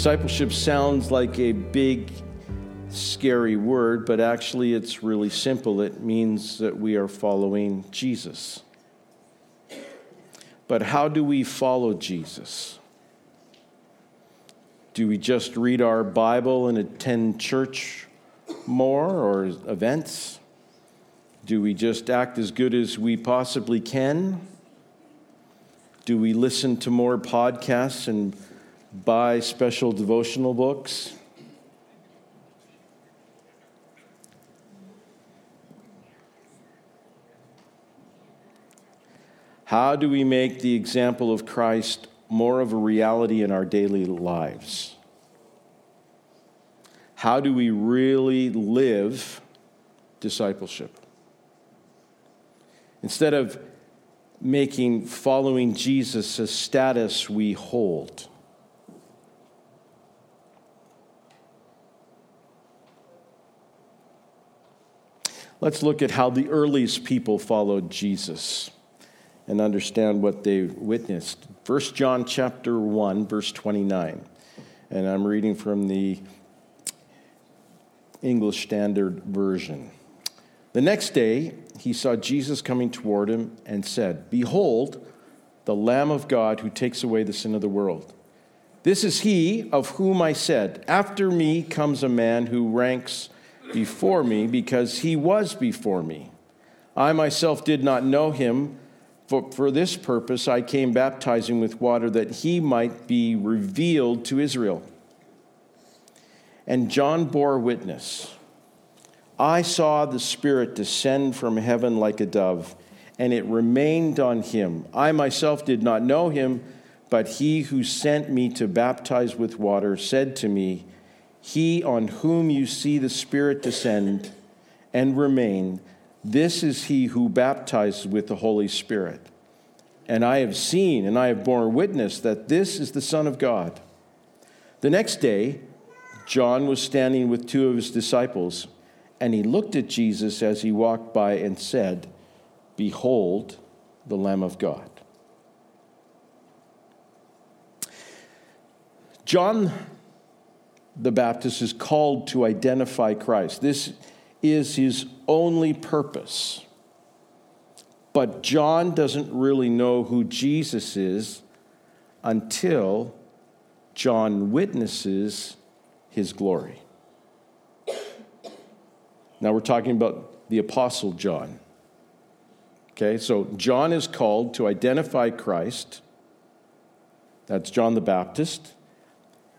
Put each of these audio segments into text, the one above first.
Discipleship sounds like a big, scary word, but actually it's really simple. It means that we are following Jesus. But how do we follow Jesus? Do we just read our Bible and attend church more or events? Do we just act as good as we possibly can? Do we listen to more podcasts and buy special devotional books? How do we make the example of Christ more of a reality in our daily lives? How do we really live discipleship? Instead of making following Jesus a status we hold. Let's look at how the earliest people followed Jesus and understand what they witnessed. 1 John chapter 1 verse 29. And I'm reading from the English Standard Version. The next day, he saw Jesus coming toward him and said, Behold, the Lamb of God who takes away the sin of the world. This is he of whom I said, After me comes a man who ranks before me because he was before me. I myself did not know him. For, for this purpose I came baptizing with water that he might be revealed to Israel. And John bore witness. I saw the Spirit descend from heaven like a dove, and it remained on him. I myself did not know him, but he who sent me to baptize with water said to me, he on whom you see the Spirit descend and remain, this is he who baptizes with the Holy Spirit. And I have seen and I have borne witness that this is the Son of God. The next day, John was standing with two of his disciples, and he looked at Jesus as he walked by and said, Behold, the Lamb of God. John the Baptist is called to identify Christ. This is his only purpose. But John doesn't really know who Jesus is until John witnesses his glory. Now we're talking about the Apostle John. Okay, so John is called to identify Christ. That's John the Baptist.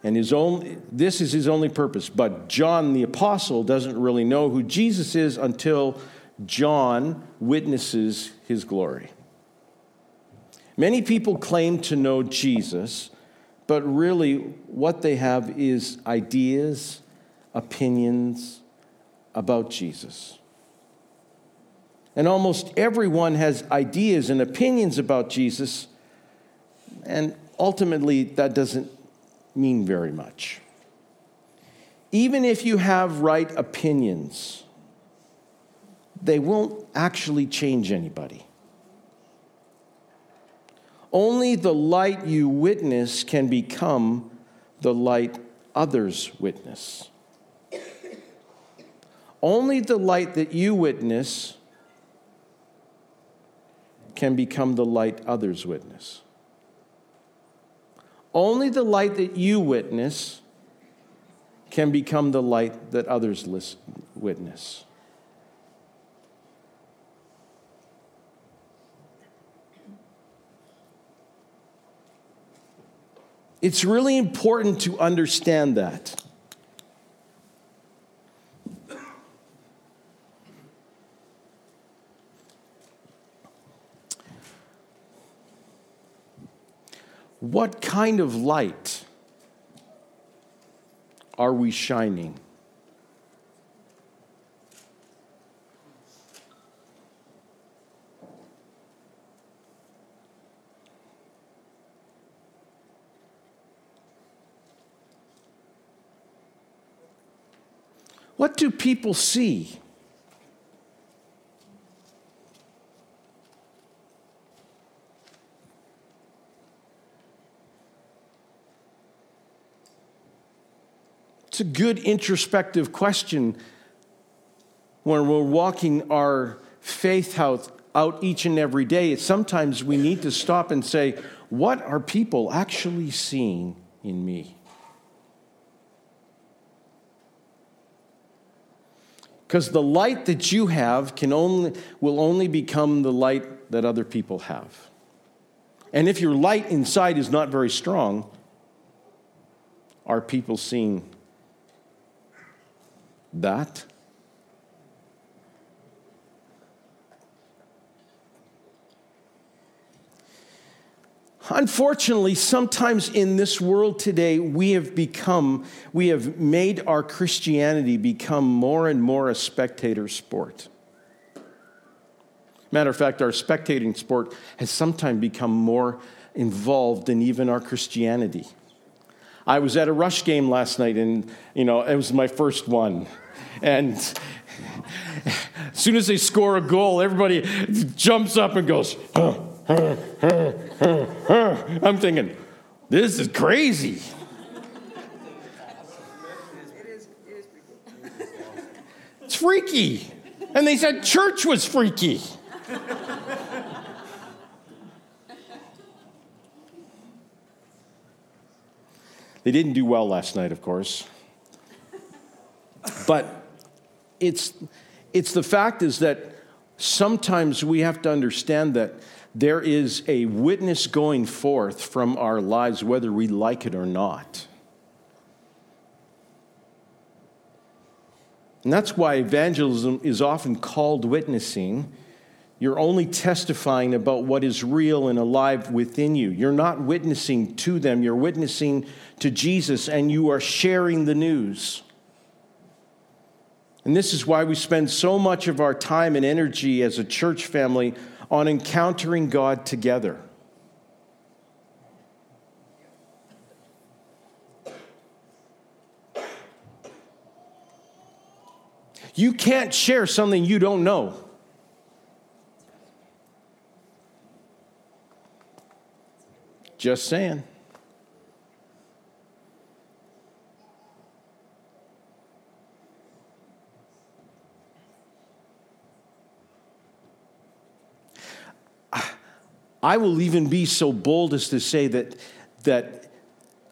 And his own, this is his only purpose. But John the Apostle doesn't really know who Jesus is until John witnesses his glory. Many people claim to know Jesus, but really what they have is ideas, opinions about Jesus. And almost everyone has ideas and opinions about Jesus, and ultimately that doesn't mean very much. Even if you have right opinions, they won't actually change anybody. Only the light you witness can become the light others witness. Only the light that you witness can become the light others witness. Only the light that you witness can become the light that others witness. It's really important to understand that. What kind of light are we shining? What do people see? It's a good introspective question when we're walking our faith out, out each and every day. Sometimes we need to stop and say, what are people actually seeing in me? Because the light that you have can only, will only become the light that other people have. And if your light inside is not very strong, are people seeing that? Unfortunately, sometimes in this world today, we have become, we have made our Christianity become more and more a spectator sport. Matter of fact, our spectating sport has sometimes become more involved than even our Christianity. I was at a rush game last night, and you know it was my first one, and as soon as they score a goal, everybody jumps up and goes. Huh, huh, huh, I'm thinking, this is crazy. It's freaky. And they said church was freaky. they didn't do well last night, of course. But it's, it's the fact is that sometimes we have to understand that there is a witness going forth from our lives, whether we like it or not. And that's why evangelism is often called witnessing you're only testifying about what is real and alive within you. You're not witnessing to them, you're witnessing to Jesus, and you are sharing the news. And this is why we spend so much of our time and energy as a church family on encountering God together. You can't share something you don't know. Just saying. I will even be so bold as to say that, that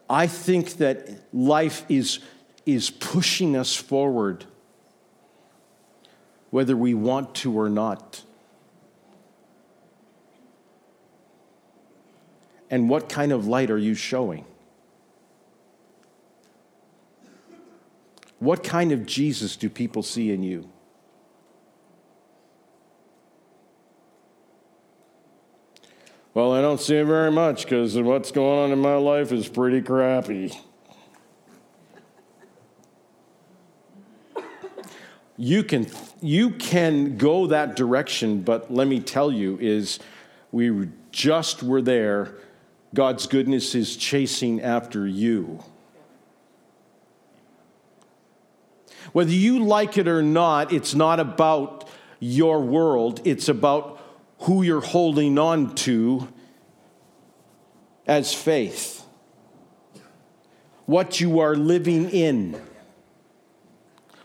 I think that life is, is pushing us forward, whether we want to or not. And what kind of light are you showing? What kind of Jesus do people see in you? Well, I don't see it very much because what's going on in my life is pretty crappy. You can, you can go that direction, but let me tell you, is we just were there God's goodness is chasing after you. Whether you like it or not, it's not about your world, it's about who you're holding on to as faith, what you are living in,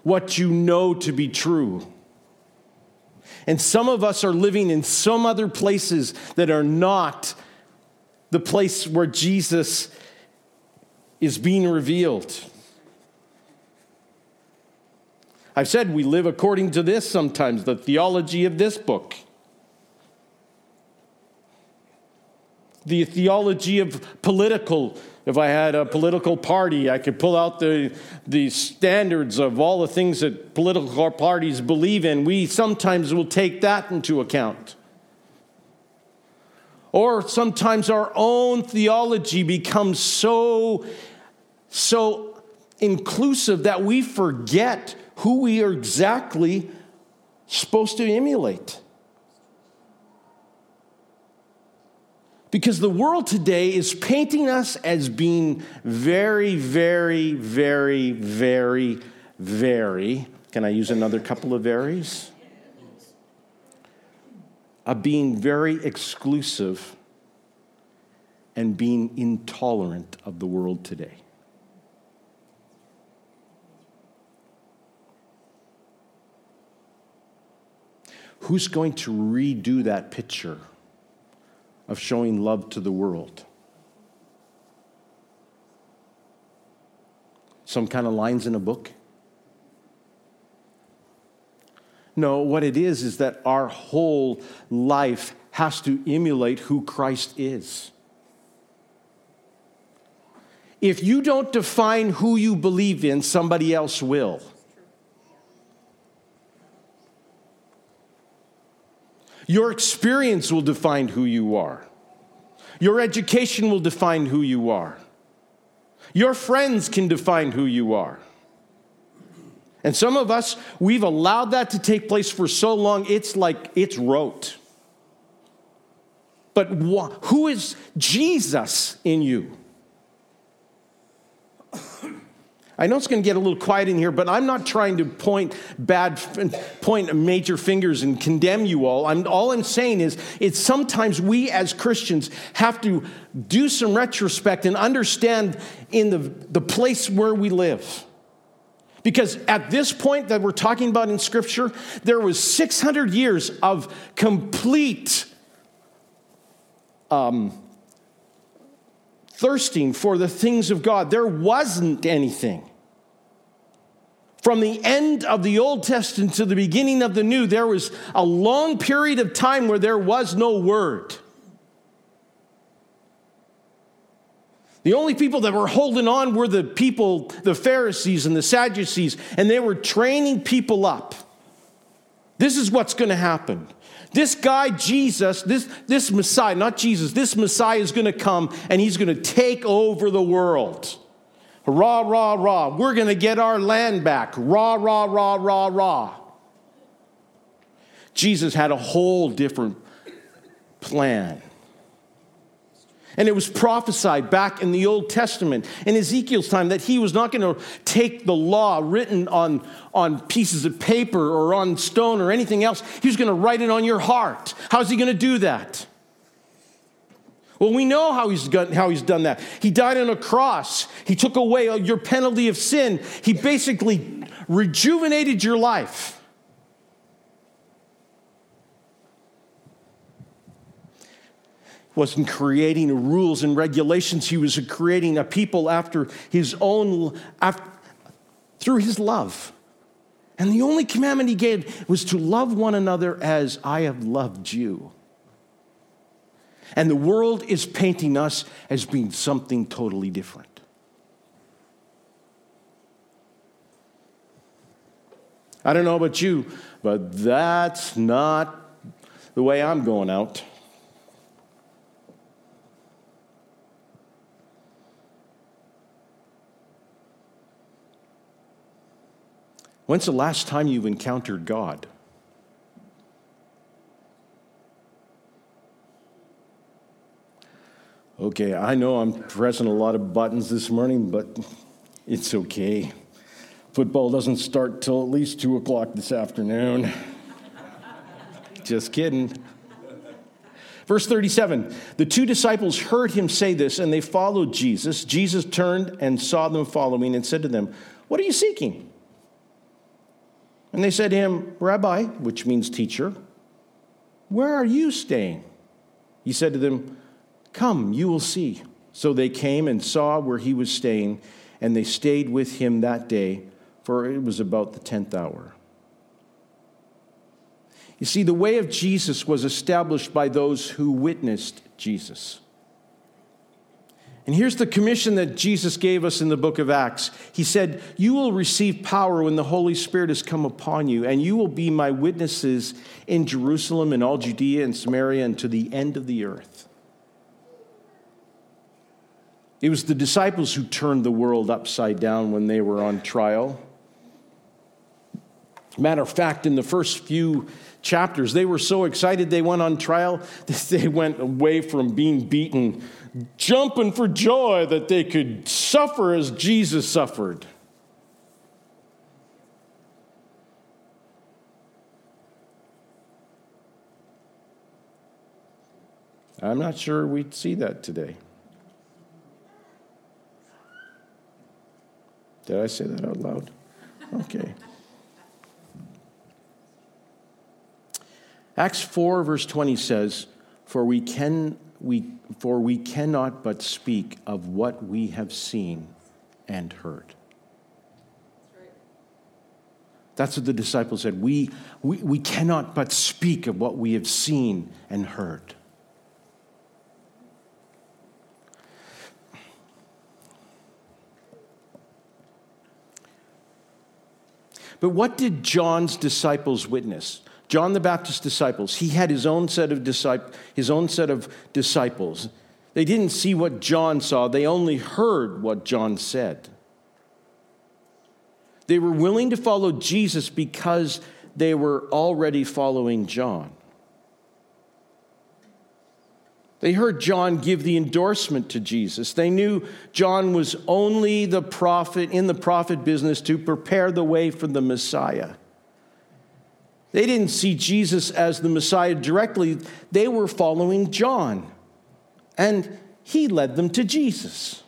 what you know to be true. And some of us are living in some other places that are not the place where Jesus is being revealed. I've said we live according to this sometimes, the theology of this book. The theology of political. If I had a political party, I could pull out the, the standards of all the things that political parties believe in. We sometimes will take that into account. Or sometimes our own theology becomes so, so inclusive that we forget who we are exactly supposed to emulate. Because the world today is painting us as being very, very, very, very, very, can I use another couple of varies? Of being very exclusive and being intolerant of the world today. Who's going to redo that picture? Of showing love to the world? Some kind of lines in a book? No, what it is is that our whole life has to emulate who Christ is. If you don't define who you believe in, somebody else will. Your experience will define who you are. Your education will define who you are. Your friends can define who you are. And some of us, we've allowed that to take place for so long, it's like it's rote. But who is Jesus in you? I know it's going to get a little quiet in here, but I'm not trying to point bad, point major fingers and condemn you all. I'm, all I'm saying is, it's sometimes we as Christians have to do some retrospect and understand in the, the place where we live. Because at this point that we're talking about in Scripture, there was 600 years of complete um, thirsting for the things of God. There wasn't anything. From the end of the Old Testament to the beginning of the New, there was a long period of time where there was no word. The only people that were holding on were the people, the Pharisees and the Sadducees, and they were training people up. This is what's going to happen. This guy, Jesus, this, this Messiah, not Jesus, this Messiah is going to come and he's going to take over the world. Rah, rah, rah. We're going to get our land back. Rah, rah, rah, rah, rah. Jesus had a whole different plan. And it was prophesied back in the Old Testament, in Ezekiel's time, that he was not going to take the law written on, on pieces of paper or on stone or anything else. He was going to write it on your heart. How's he going to do that? Well, we know how he's, got, how he's done that. He died on a cross, he took away your penalty of sin, he basically rejuvenated your life. Wasn't creating rules and regulations. He was creating a people after his own, after, through his love. And the only commandment he gave was to love one another as I have loved you. And the world is painting us as being something totally different. I don't know about you, but that's not the way I'm going out. When's the last time you've encountered God? Okay, I know I'm pressing a lot of buttons this morning, but it's okay. Football doesn't start till at least 2 o'clock this afternoon. Just kidding. Verse 37 The two disciples heard him say this, and they followed Jesus. Jesus turned and saw them following and said to them, What are you seeking? And they said to him, Rabbi, which means teacher, where are you staying? He said to them, Come, you will see. So they came and saw where he was staying, and they stayed with him that day, for it was about the tenth hour. You see, the way of Jesus was established by those who witnessed Jesus. And here's the commission that Jesus gave us in the book of Acts. He said, You will receive power when the Holy Spirit has come upon you, and you will be my witnesses in Jerusalem and all Judea and Samaria and to the end of the earth. It was the disciples who turned the world upside down when they were on trial. Matter of fact, in the first few chapters, they were so excited they went on trial that they went away from being beaten jumping for joy that they could suffer as Jesus suffered. I'm not sure we'd see that today. Did I say that out loud? Okay. Acts 4, verse 20 says, For we, can, we, for we cannot but speak of what we have seen and heard. That's what the disciples said. We, we, we cannot but speak of what we have seen and heard. But what did John's disciples witness? John the Baptist's disciples, he had his own set of disciples, his own set of disciples. They didn't see what John saw, they only heard what John said. They were willing to follow Jesus because they were already following John. They heard John give the endorsement to Jesus. They knew John was only the prophet in the prophet business to prepare the way for the Messiah. They didn't see Jesus as the Messiah directly, they were following John. And he led them to Jesus.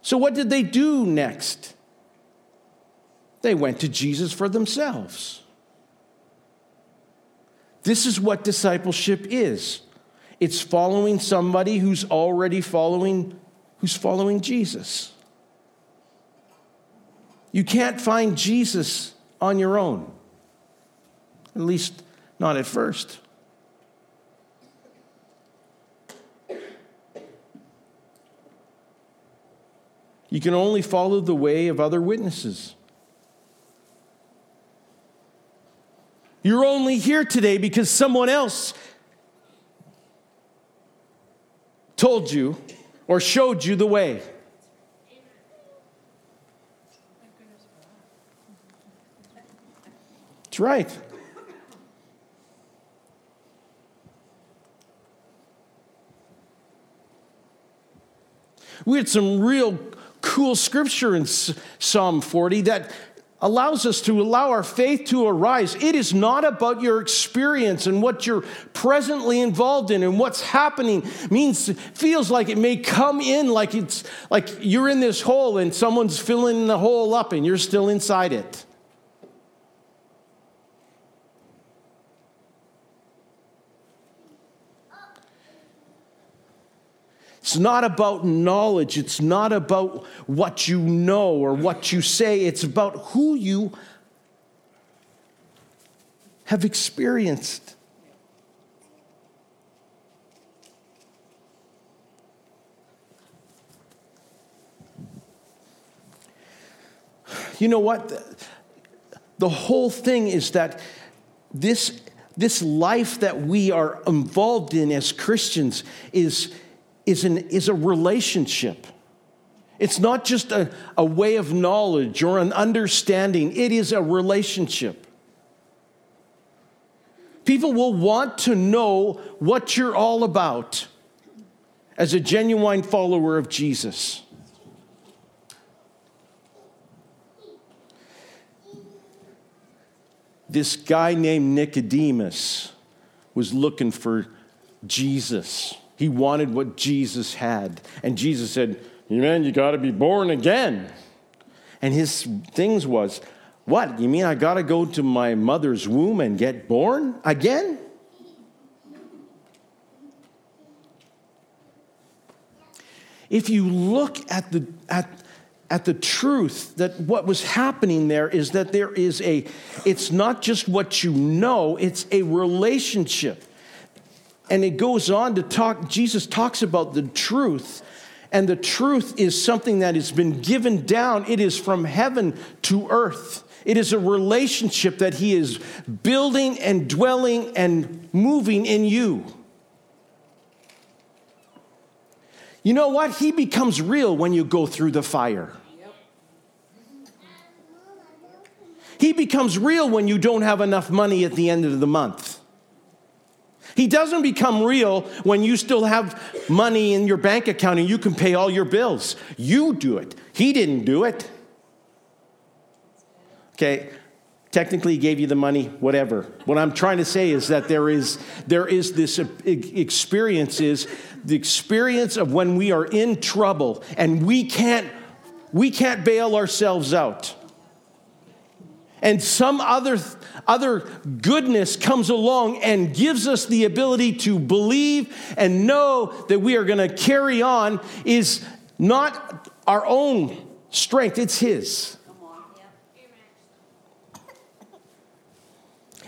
So, what did they do next? They went to Jesus for themselves. This is what discipleship is it's following somebody who's already following who's following Jesus. You can't find Jesus on your own. At least not at first. You can only follow the way of other witnesses. You're only here today because someone else told you or showed you the way. That's right. We had some real cool scripture in Psalm 40 that allows us to allow our faith to arise. It is not about your experience and what you're presently involved in and what's happening means feels like it may come in like it's like you're in this hole and someone's filling the hole up and you're still inside it. It's not about knowledge. It's not about what you know or what you say. It's about who you have experienced. You know what? The whole thing is that this, this life that we are involved in as Christians is is, an, is a relationship. It's not just a, a way of knowledge or an understanding, it is a relationship. People will want to know what you're all about as a genuine follower of Jesus. This guy named Nicodemus was looking for Jesus. He wanted what Jesus had. And Jesus said, Man, you got to be born again. And his things was, What? You mean I got to go to my mother's womb and get born again? If you look at the, at, at the truth that what was happening there is that there is a, it's not just what you know, it's a relationship. And it goes on to talk, Jesus talks about the truth. And the truth is something that has been given down, it is from heaven to earth. It is a relationship that He is building and dwelling and moving in you. You know what? He becomes real when you go through the fire. He becomes real when you don't have enough money at the end of the month. He doesn't become real when you still have money in your bank account and you can pay all your bills. You do it. He didn't do it. Okay, technically he gave you the money, whatever. What I'm trying to say is that there is, there is this experience is the experience of when we are in trouble and we can't, we can't bail ourselves out. And some other, other goodness comes along and gives us the ability to believe and know that we are going to carry on is not our own strength, it's His.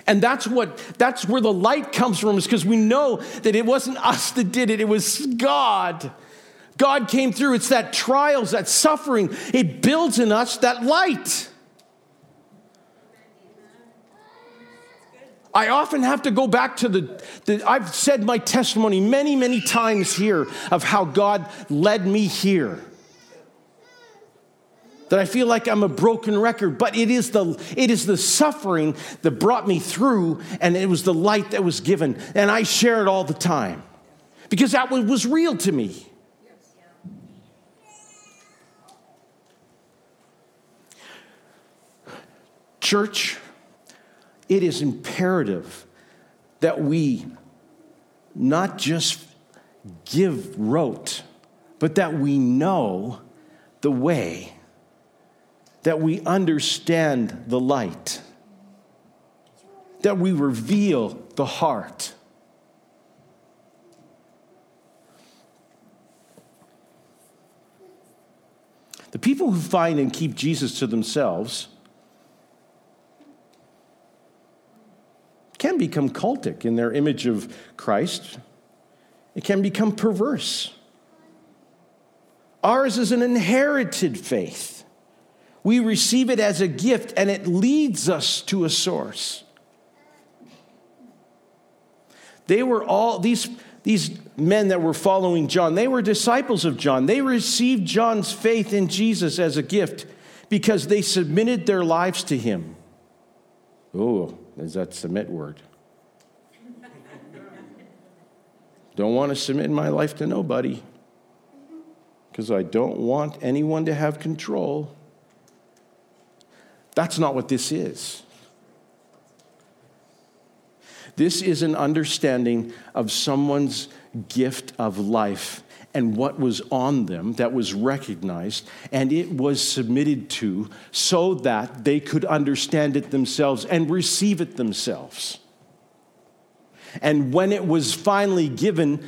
And that's what that's where the light comes from, is because we know that it wasn't us that did it, it was God. God came through. It's that trials, that suffering, it builds in us that light. I often have to go back to the, the, I've said my testimony many, many times here of how God led me here. That I feel like I'm a broken record, but it is the, it is the suffering that brought me through, and it was the light that was given. And I share it all the time because that was real to me. Church, it is imperative that we not just give rote, but that we know the way, that we understand the light, that we reveal the heart. The people who find and keep Jesus to themselves can become cultic in their image of Christ. It can become perverse. Ours is an inherited faith. We receive it as a gift and it leads us to a source. They were all, these, these men that were following John, they were disciples of John. They received John's faith in Jesus as a gift because they submitted their lives to him. Oh, is that submit word. don't want to submit my life to nobody because I don't want anyone to have control. That's not what this is. This is an understanding of someone's gift of life and what was on them that was recognized, and it was submitted to so that they could understand it themselves and receive it themselves. And when it was finally given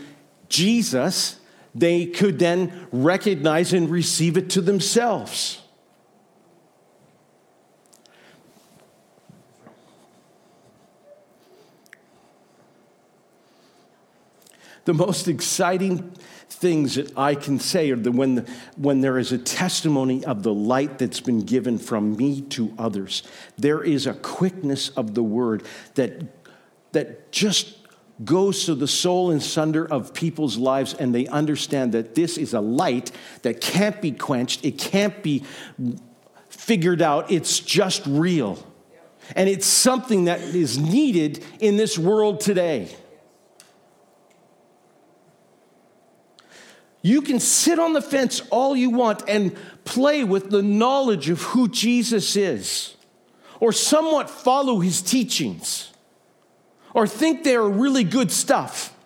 Jesus, they could then recognize and receive it to themselves. The most exciting things that I can say or the, when, the, when there is a testimony of the light that's been given from me to others. There is a quickness of the word that, that just goes to the soul and sunder of people's lives, and they understand that this is a light that can't be quenched, it can't be figured out, it's just real. And it's something that is needed in this world today. You can sit on the fence all you want and play with the knowledge of who Jesus is, or somewhat follow his teachings, or think they are really good stuff.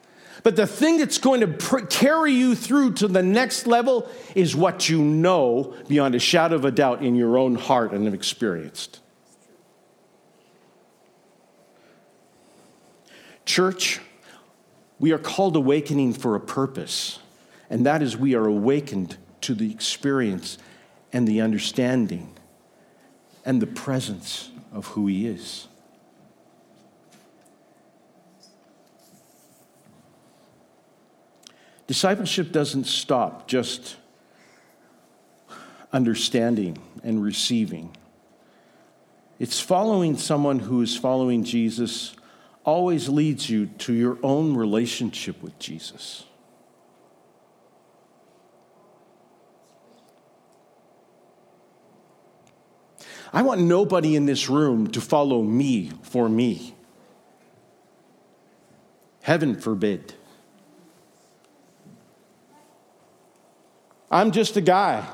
But the thing that's going to pr- carry you through to the next level is what you know beyond a shadow of a doubt in your own heart and have experienced. Church, we are called awakening for a purpose and that is we are awakened to the experience and the understanding and the presence of who He is. Discipleship doesn't stop just understanding and receiving. It's following someone who is following Jesus always leads you to your own relationship with Jesus. I want nobody in this room to follow me for me. Heaven forbid. I'm just a guy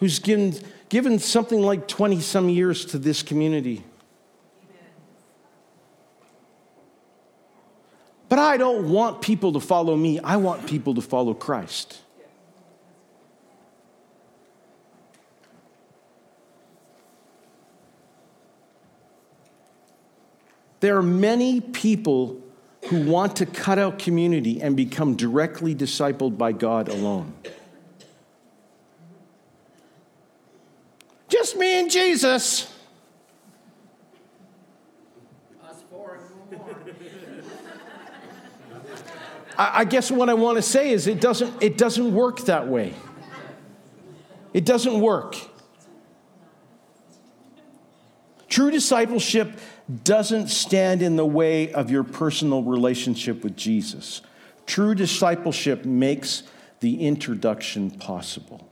who's given, given something like 20 some years to this community. But I don't want people to follow me, I want people to follow Christ. There are many people who want to cut out community and become directly discipled by God alone. Just me and Jesus. I guess what I want to say is it doesn't, it doesn't work that way. It doesn't work. True discipleship doesn't stand in the way of your personal relationship with Jesus. True discipleship makes the introduction possible.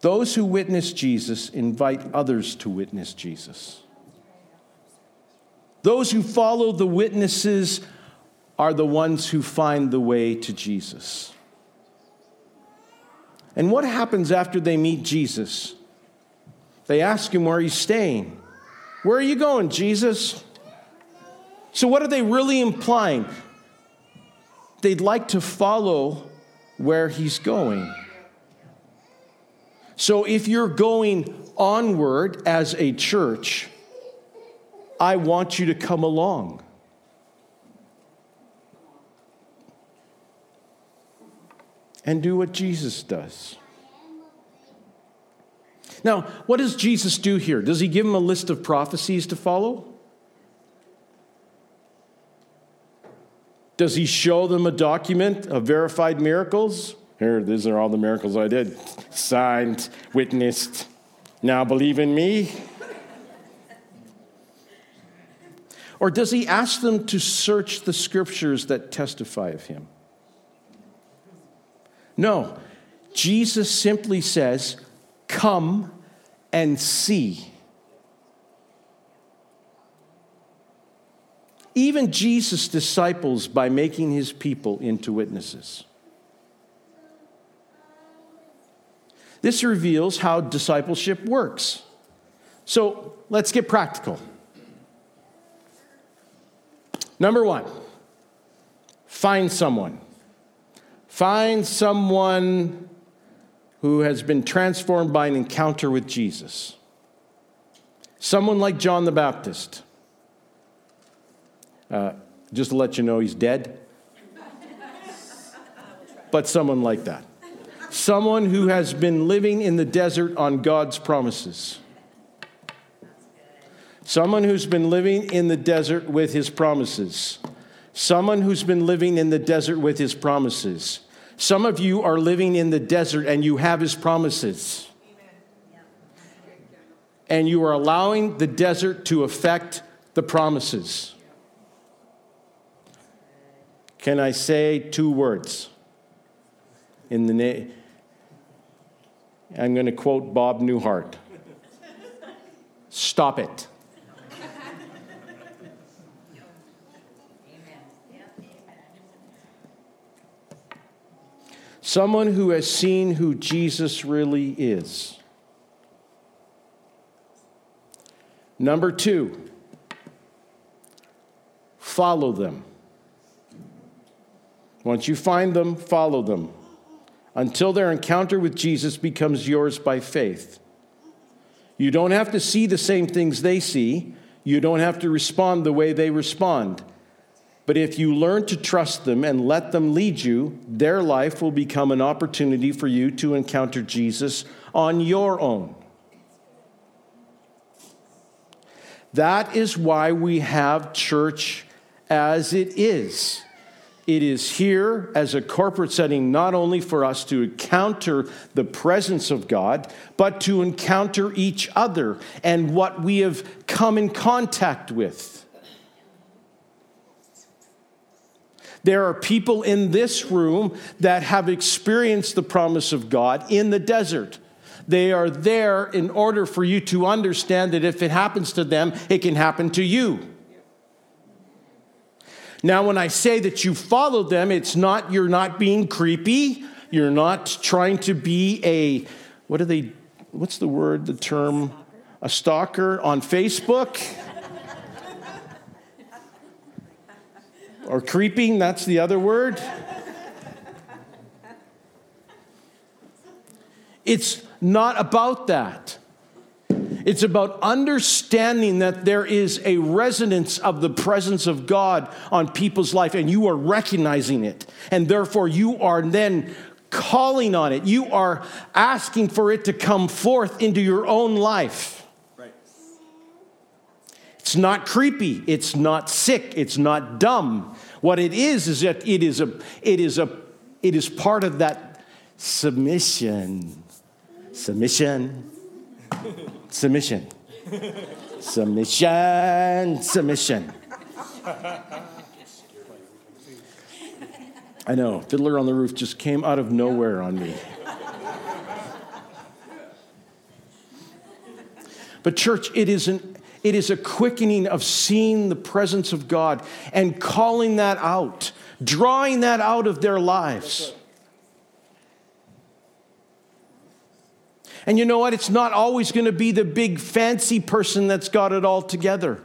Those who witness Jesus invite others to witness Jesus. Those who follow the witnesses are the ones who find the way to Jesus. And what happens after they meet Jesus? They ask him where he's staying. Where are you going, Jesus? So, what are they really implying? They'd like to follow where he's going. So, if you're going onward as a church, I want you to come along. And do what Jesus does. Now, what does Jesus do here? Does he give them a list of prophecies to follow? Does he show them a document of verified miracles? Here, these are all the miracles I did. Signed, witnessed. Now believe in me. Or does he ask them to search the scriptures that testify of him? No. Jesus simply says, Come and see. Even Jesus disciples by making his people into witnesses. This reveals how discipleship works. So let's get practical. Number one, find someone. Find someone who has been transformed by an encounter with Jesus. Someone like John the Baptist. Uh, just to let you know, he's dead. but someone like that. Someone who has been living in the desert on God's promises. Someone who's been living in the desert with his promises. Someone who's been living in the desert with his promises. Some of you are living in the desert and you have his promises. And you are allowing the desert to affect the promises. Can I say two words? In the name, I'm going to quote Bob Newhart. Stop it. Someone who has seen who Jesus really is. Number two, follow them. Once you find them, follow them until their encounter with Jesus becomes yours by faith. You don't have to see the same things they see, you don't have to respond the way they respond. But if you learn to trust them and let them lead you, their life will become an opportunity for you to encounter Jesus on your own. That is why we have church as it is. It is here as a corporate setting, not only for us to encounter the presence of God, but to encounter each other and what we have come in contact with. There are people in this room that have experienced the promise of God in the desert. They are there in order for you to understand that if it happens to them, it can happen to you. Now, when I say that you follow them, it's not, you're not being creepy. You're not trying to be a, what are they, what's the word, the term? A stalker on Facebook? Or creeping, that's the other word. It's not about that. It's about understanding that there is a resonance of the presence of God on people's life, and you are recognizing it. And therefore, you are then calling on it. You are asking for it to come forth into your own life. It's not creepy. It's not sick. It's not dumb. What it is is that it is a it is a it is part of that submission. Submission. Submission. Submission. Submission. I know, Fiddler on the Roof just came out of nowhere on me. But, church, it is, an, it is a quickening of seeing the presence of God and calling that out, drawing that out of their lives. And you know what? It's not always going to be the big fancy person that's got it all together.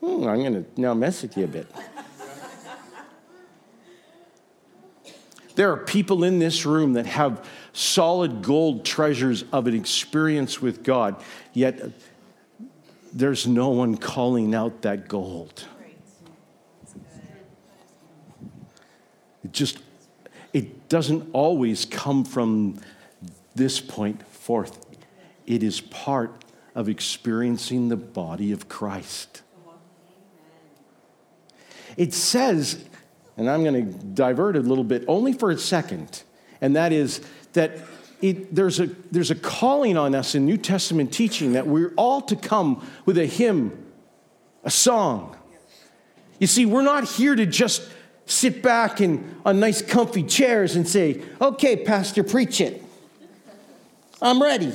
Hmm, I'm going to now mess with you a bit. There are people in this room that have solid gold treasures of an experience with God, yet there's no one calling out that gold. It just it doesn't always come from this point forth. It is part of experiencing the body of Christ. It says, and I'm going to divert a little bit only for a second, and that is that it, there's, a, there's a calling on us in New Testament teaching that we're all to come with a hymn, a song. You see, we're not here to just sit back in on nice comfy chairs and say, okay, Pastor, preach it. I'm ready.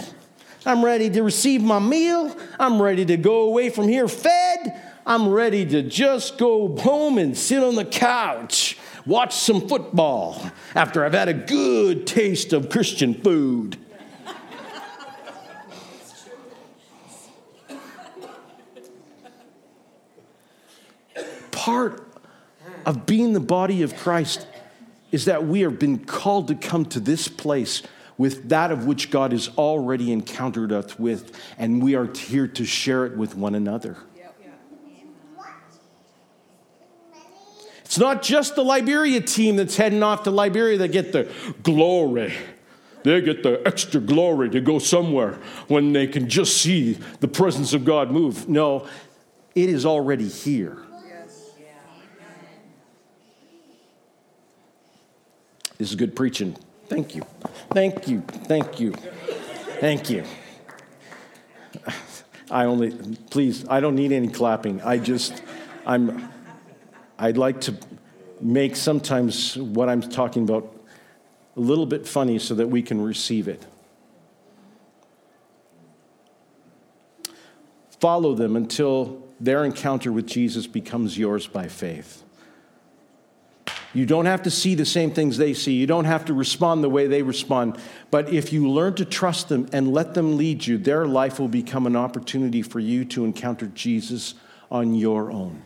I'm ready to receive my meal. I'm ready to go away from here fed. I'm ready to just go home and sit on the couch, watch some football after I've had a good taste of Christian food. Part of being the body of Christ is that we have been called to come to this place with that of which God has already encountered us with, and we are here to share it with one another. It's not just the Liberia team that's heading off to Liberia that get the glory. They get the extra glory to go somewhere when they can just see the presence of God move. No, it is already here. This is good preaching. Thank you. Thank you. Thank you. Thank you. I only, please, I don't need any clapping. I just, I'm, I'd like to make sometimes what I'm talking about a little bit funny so that we can receive it. Follow them until their encounter with Jesus becomes yours by faith. You don't have to see the same things they see. You don't have to respond the way they respond. But if you learn to trust them and let them lead you, their life will become an opportunity for you to encounter Jesus on your own.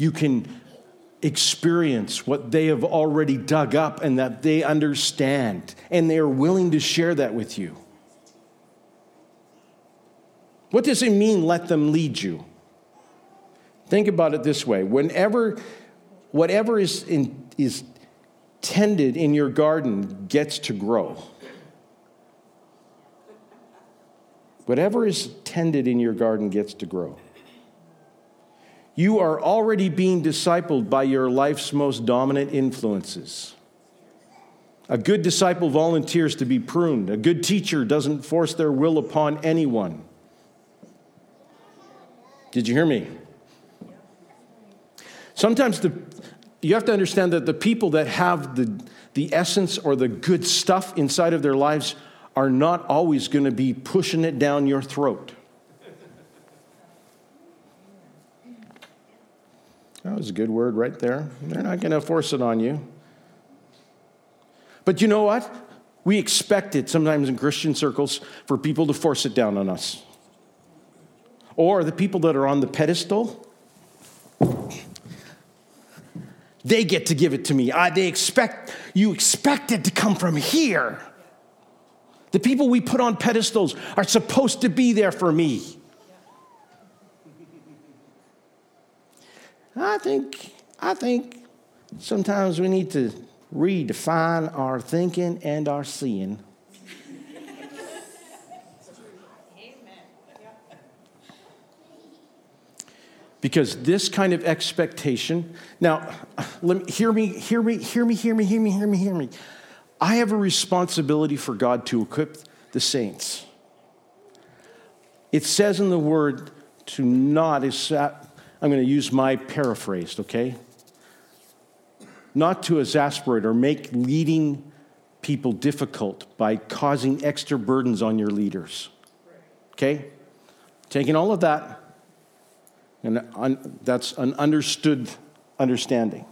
You can experience what they have already dug up and that they understand, and they are willing to share that with you. What does it mean, let them lead you? Think about it this way whenever whatever is, in, is tended in your garden gets to grow. Whatever is tended in your garden gets to grow. You are already being discipled by your life's most dominant influences. A good disciple volunteers to be pruned. A good teacher doesn't force their will upon anyone. Did you hear me? Sometimes the, you have to understand that the people that have the, the essence or the good stuff inside of their lives are not always going to be pushing it down your throat. That was a good word right there. They're not going to force it on you. But you know what? We expect it sometimes in Christian circles for people to force it down on us. Or the people that are on the pedestal, they get to give it to me. I, they expect, you expect it to come from here. The people we put on pedestals are supposed to be there for me. I think, I think sometimes we need to redefine our thinking and our seeing. Because this kind of expectation, now, let me, hear me, hear me, hear me, hear me, hear me, hear me, hear me. I have a responsibility for God to equip the saints. It says in the word to not, I'm going to use my paraphrased, okay? Not to exasperate or make leading people difficult by causing extra burdens on your leaders. Okay? Taking all of that, and un, that's an understood understanding.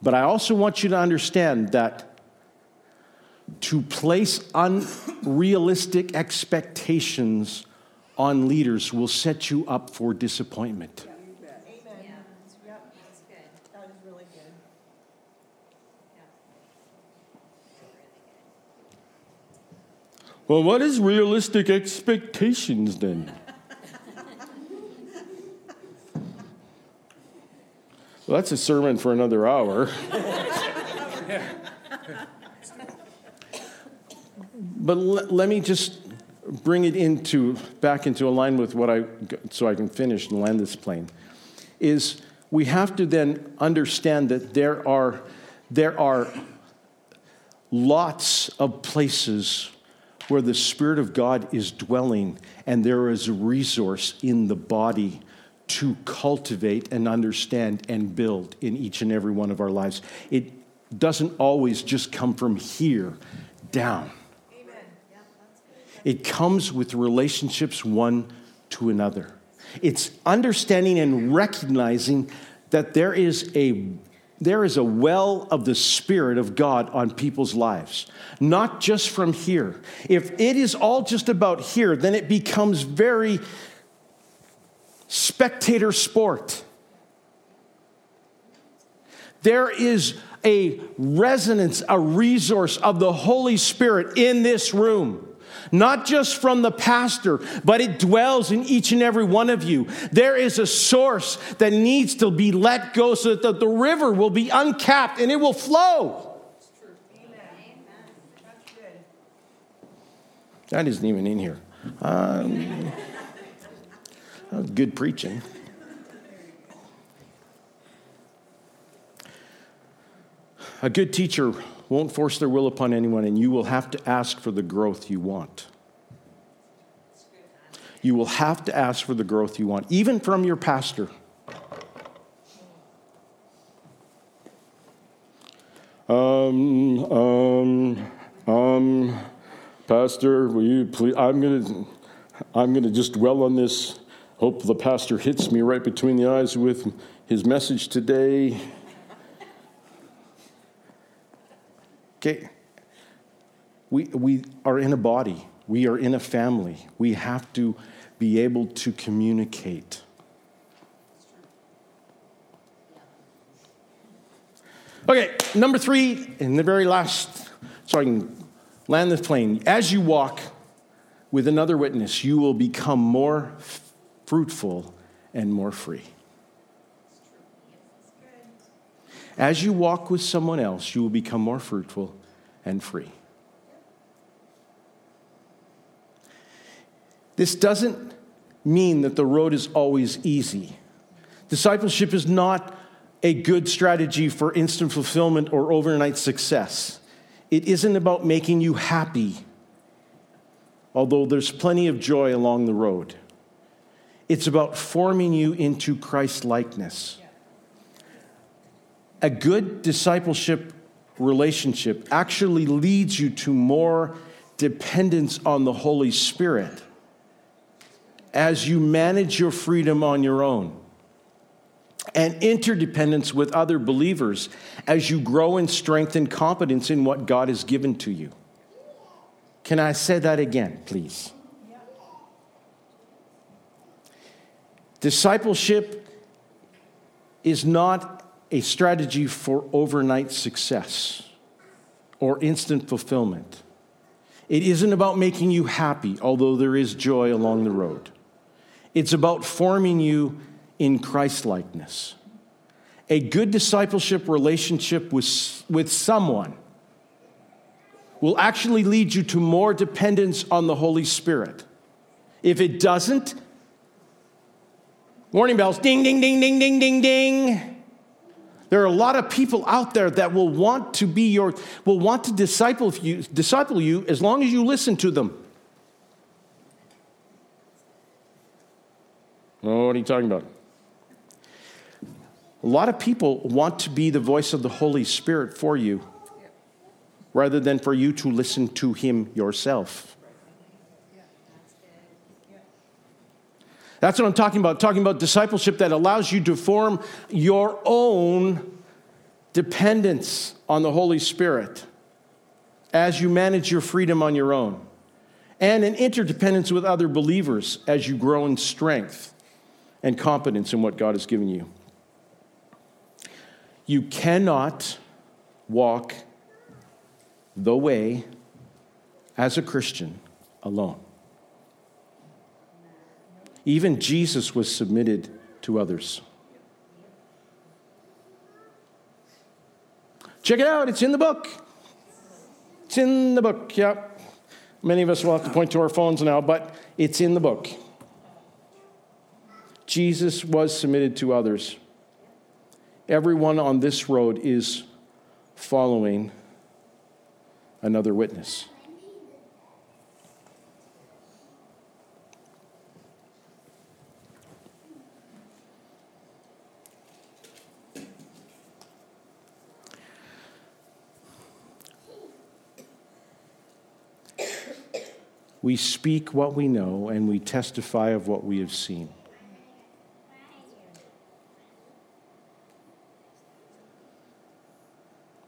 But I also want you to understand that to place unrealistic expectations on leaders will set you up for disappointment. Well, what is realistic expectations then? well, that's a sermon for another hour. but l- let me just bring it into back into line with what I so I can finish and land this plane. Is we have to then understand that there are there are lots of places where the Spirit of God is dwelling, and there is a resource in the body to cultivate and understand and build in each and every one of our lives. It doesn't always just come from here down, it comes with relationships one to another. It's understanding and recognizing that there is a there is a well of the Spirit of God on people's lives, not just from here. If it is all just about here, then it becomes very spectator sport. There is a resonance, a resource of the Holy Spirit in this room not just from the pastor, but it dwells in each and every one of you. There is a source that needs to be let go so that the river will be uncapped and it will flow. That isn't even in here. Um, good preaching. A good teacher won't force their will upon anyone, and you will have to ask for the growth you want. You will have to ask for the growth you want, even from your pastor. Um, um, um, Pastor, will you please? I'm gonna, I'm gonna just dwell on this. Hope the pastor hits me right between the eyes with his message today. Okay? We, we are in a body, we are in a family. We have to be able to communicate. Okay, number three, and the very last, so I can land the plane. As you walk with another witness, you will become more fruitful and more free. As you walk with someone else, you will become more fruitful and free. This doesn't mean that the road is always easy. Discipleship is not a good strategy for instant fulfillment or overnight success. It isn't about making you happy, although there's plenty of joy along the road. It's about forming you into Christ likeness a good discipleship relationship actually leads you to more dependence on the Holy Spirit as you manage your freedom on your own and interdependence with other believers as you grow in strength and competence in what God has given to you. Can I say that again, please? Discipleship is not a strategy for overnight success. or instant fulfillment. It isn't about making you happy, although there is joy along the road. It's about forming you in Christlikeness. A good discipleship relationship with, with someone will actually lead you to more dependence on the Holy Spirit. If it doesn't, warning bells ding, ding, ding, ding, ding, ding, ding. There are a lot of people out there that will want to be your, will want to disciple you, disciple you as long as you listen to them. Oh, what are you talking about? A lot of people want to be the voice of the Holy Spirit for you rather than for you to listen to Him yourself. That's what I'm talking about. Talking about discipleship that allows you to form your own dependence on the Holy Spirit as you manage your freedom on your own, and an interdependence with other believers as you grow in strength and competence in what God has given you. You cannot walk the way as a Christian alone. Even Jesus was submitted to others. Check it out, it's in the book. It's in the book, yeah. Many of us will have to point to our phones now, but it's in the book. Jesus was submitted to others. Everyone on this road is following another witness. We speak what we know and we testify of what we have seen.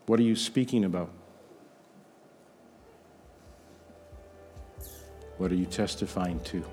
What are you speaking about? What are you testifying to?